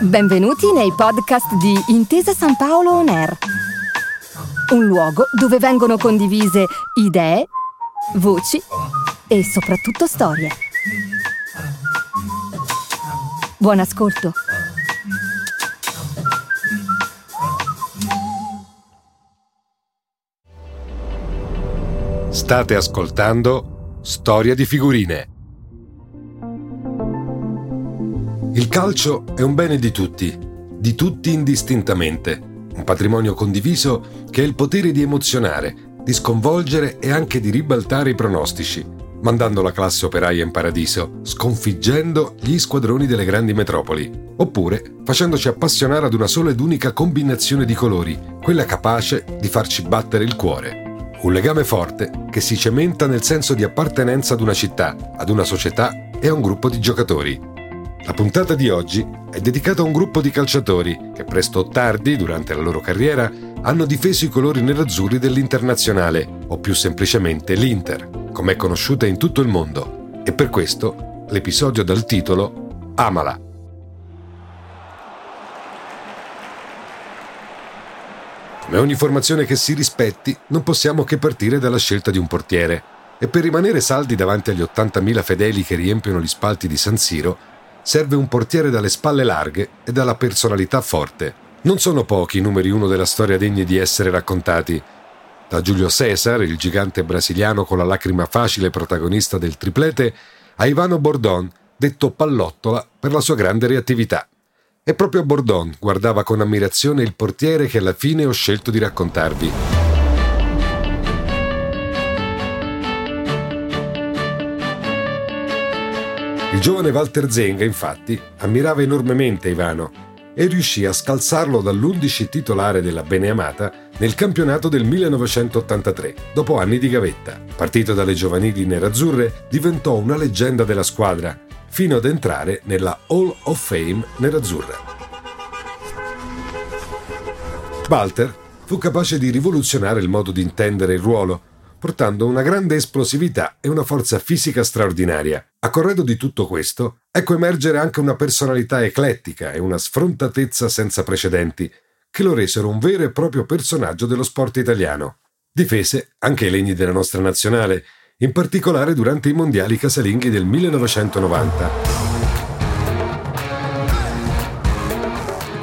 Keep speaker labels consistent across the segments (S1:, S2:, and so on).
S1: Benvenuti nei podcast di Intesa San Paolo On Air. Un luogo dove vengono condivise idee, voci e soprattutto storie. Buon ascolto.
S2: State ascoltando Storia di figurine. Il calcio è un bene di tutti, di tutti indistintamente, un patrimonio condiviso che ha il potere di emozionare, di sconvolgere e anche di ribaltare i pronostici, mandando la classe operaia in paradiso, sconfiggendo gli squadroni delle grandi metropoli, oppure facendoci appassionare ad una sola ed unica combinazione di colori, quella capace di farci battere il cuore. Un legame forte che si cementa nel senso di appartenenza ad una città, ad una società e a un gruppo di giocatori. La puntata di oggi è dedicata a un gruppo di calciatori che presto o tardi, durante la loro carriera, hanno difeso i colori nerazzurri dell'Internazionale, o più semplicemente l'Inter, come è conosciuta in tutto il mondo. E per questo l'episodio dal titolo Amala. Come ogni formazione che si rispetti, non possiamo che partire dalla scelta di un portiere. E per rimanere saldi davanti agli 80.000 fedeli che riempiono gli spalti di San Siro, serve un portiere dalle spalle larghe e dalla personalità forte. Non sono pochi i numeri uno della storia degni di essere raccontati. Da Giulio Cesar, il gigante brasiliano con la lacrima facile protagonista del triplete, a Ivano Bordon, detto pallottola per la sua grande reattività. E proprio Bordon guardava con ammirazione il portiere che alla fine ho scelto di raccontarvi. Il giovane Walter Zenga, infatti, ammirava enormemente Ivano e riuscì a scalzarlo dall'11 titolare della Beneamata nel campionato del 1983, dopo anni di gavetta. Partito dalle giovanili nerazzurre, diventò una leggenda della squadra fino ad entrare nella Hall of Fame nerazzurra. Walter fu capace di rivoluzionare il modo di intendere il ruolo, portando una grande esplosività e una forza fisica straordinaria. A corredo di tutto questo, ecco emergere anche una personalità eclettica e una sfrontatezza senza precedenti, che lo resero un vero e proprio personaggio dello sport italiano. Difese anche i legni della nostra nazionale, in particolare durante i mondiali casalinghi del 1990.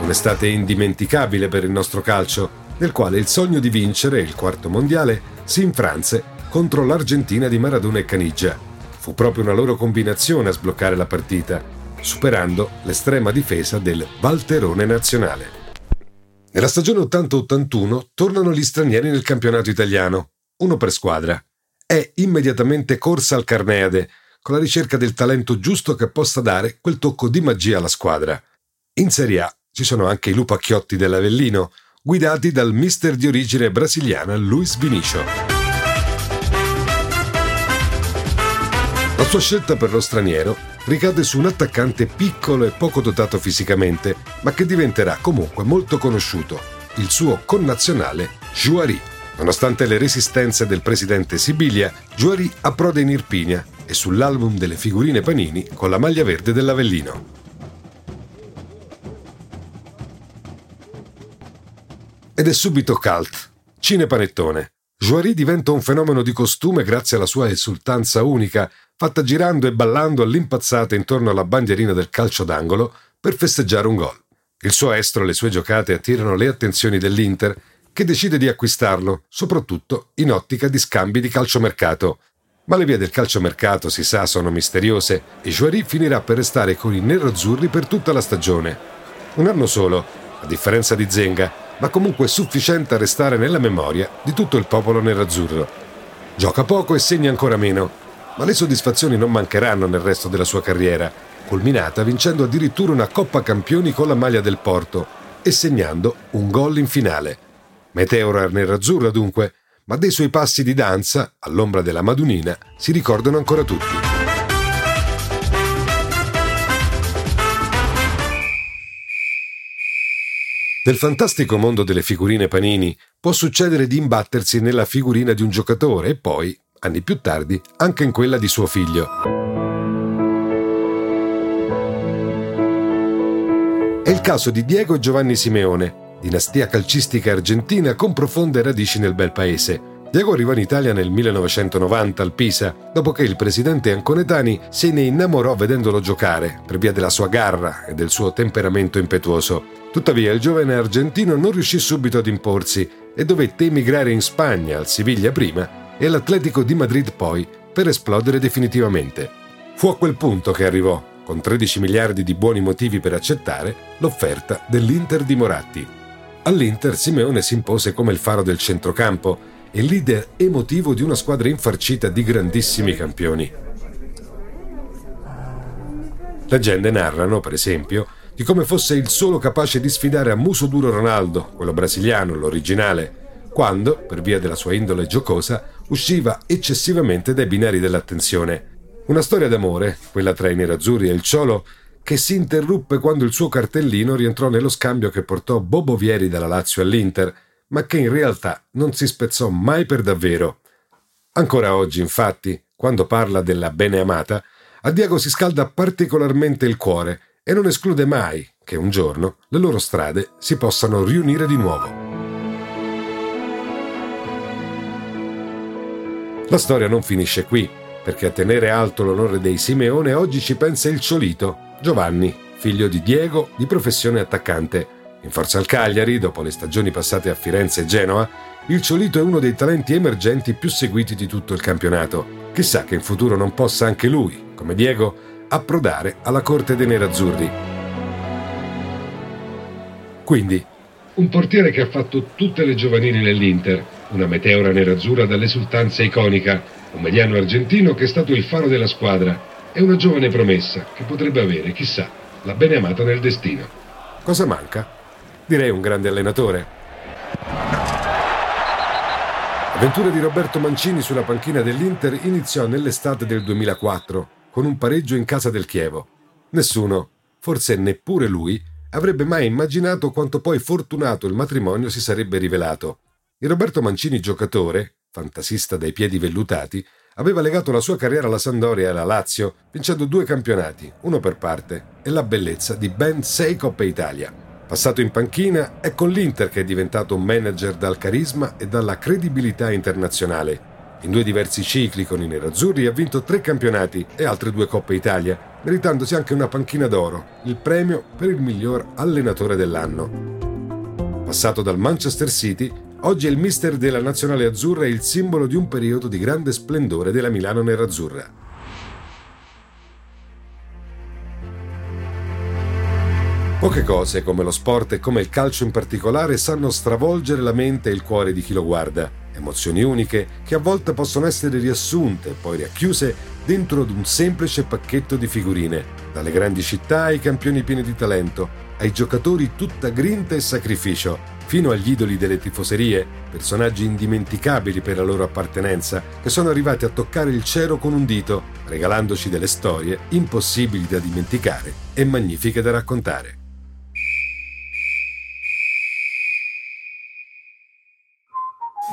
S2: Un'estate indimenticabile per il nostro calcio, nel quale il sogno di vincere il quarto mondiale si infranse contro l'Argentina di Maradona e Caniggia. Fu proprio una loro combinazione a sbloccare la partita, superando l'estrema difesa del Valterone nazionale. Nella stagione 80-81 tornano gli stranieri nel campionato italiano, uno per squadra è immediatamente corsa al Carneade, con la ricerca del talento giusto che possa dare quel tocco di magia alla squadra. In Serie A ci sono anche i lupacchiotti dell'Avellino, guidati dal mister di origine brasiliana Luis Vinicio. La sua scelta per lo straniero ricade su un attaccante piccolo e poco dotato fisicamente, ma che diventerà comunque molto conosciuto, il suo connazionale Juari. Nonostante le resistenze del presidente Sibilia, Juari approda in Irpinia e sull'album delle figurine Panini con la maglia verde dell'Avellino. Ed è subito cult. Cinepanettone. Juari diventa un fenomeno di costume grazie alla sua esultanza unica, fatta girando e ballando all'impazzata intorno alla bandierina del calcio d'angolo per festeggiare un gol. Il suo estro e le sue giocate attirano le attenzioni dell'Inter che decide di acquistarlo, soprattutto in ottica di scambi di calciomercato. Ma le vie del calciomercato, si sa, sono misteriose e Joary finirà per restare con i nerazzurri per tutta la stagione. Un anno solo, a differenza di Zenga, ma comunque sufficiente a restare nella memoria di tutto il popolo nerazzurro. Gioca poco e segna ancora meno, ma le soddisfazioni non mancheranno nel resto della sua carriera, culminata vincendo addirittura una Coppa Campioni con la maglia del Porto e segnando un gol in finale. Meteora nerazzurra dunque, ma dei suoi passi di danza, all'ombra della Madunina, si ricordano ancora tutti. Nel fantastico mondo delle figurine panini può succedere di imbattersi nella figurina di un giocatore e poi, anni più tardi, anche in quella di suo figlio. È il caso di Diego Giovanni Simeone, dinastia calcistica argentina con profonde radici nel bel paese Diego arrivò in Italia nel 1990 al Pisa, dopo che il presidente Anconetani se ne innamorò vedendolo giocare, per via della sua garra e del suo temperamento impetuoso. Tuttavia il giovane argentino non riuscì subito ad imporsi e dovette emigrare in Spagna, al Siviglia prima e all'Atletico di Madrid poi, per esplodere definitivamente. Fu a quel punto che arrivò, con 13 miliardi di buoni motivi per accettare, l'offerta dell'Inter di Moratti. All'Inter Simeone si impose come il faro del centrocampo e leader emotivo di una squadra infarcita di grandissimi campioni. Leggende narrano, per esempio, di come fosse il solo capace di sfidare a muso duro Ronaldo, quello brasiliano, l'originale, quando, per via della sua indole giocosa, usciva eccessivamente dai binari dell'attenzione. Una storia d'amore, quella tra i nerazzurri e il Ciolo, che si interruppe quando il suo cartellino rientrò nello scambio che portò Bobo Vieri dalla Lazio all'Inter, ma che in realtà non si spezzò mai per davvero. Ancora oggi, infatti, quando parla della beneamata, a Diego si scalda particolarmente il cuore e non esclude mai che un giorno le loro strade si possano riunire di nuovo. La storia non finisce qui, perché a tenere alto l'onore dei Simeone oggi ci pensa il Ciolito, Giovanni, figlio di Diego, di professione attaccante. In forza al Cagliari, dopo le stagioni passate a Firenze e Genova, il Ciolito è uno dei talenti emergenti più seguiti di tutto il campionato. Chissà che in futuro non possa anche lui, come Diego, approdare alla corte dei nerazzurri. Quindi, un portiere che ha fatto tutte le giovanili nell'Inter, una meteora nerazzurra dall'esultanza iconica, un mediano argentino che è stato il faro della squadra e una giovane promessa che potrebbe avere, chissà, la beneamata nel destino. Cosa manca? Direi un grande allenatore. L'avventura di Roberto Mancini sulla panchina dell'Inter iniziò nell'estate del 2004 con un pareggio in casa del Chievo. Nessuno, forse neppure lui, avrebbe mai immaginato quanto poi fortunato il matrimonio si sarebbe rivelato. Il Roberto Mancini giocatore, fantasista dai piedi vellutati, aveva legato la sua carriera alla Sandoria e alla Lazio, vincendo due campionati, uno per parte, e la bellezza di ben sei Coppe Italia. Passato in panchina, è con l'Inter che è diventato un manager dal carisma e dalla credibilità internazionale. In due diversi cicli con i nerazzurri ha vinto tre campionati e altre due Coppe Italia, meritandosi anche una panchina d'oro, il premio per il miglior allenatore dell'anno. Passato dal Manchester City, Oggi è il mister della nazionale azzurra e il simbolo di un periodo di grande splendore della Milano nerazzurra. Poche cose, come lo sport e come il calcio in particolare, sanno stravolgere la mente e il cuore di chi lo guarda. Emozioni uniche che a volte possono essere riassunte e poi racchiuse dentro ad un semplice pacchetto di figurine, dalle grandi città ai campioni pieni di talento, ai giocatori tutta grinta e sacrificio, fino agli idoli delle tifoserie, personaggi indimenticabili per la loro appartenenza, che sono arrivati a toccare il cielo con un dito, regalandoci delle storie impossibili da dimenticare e magnifiche da raccontare.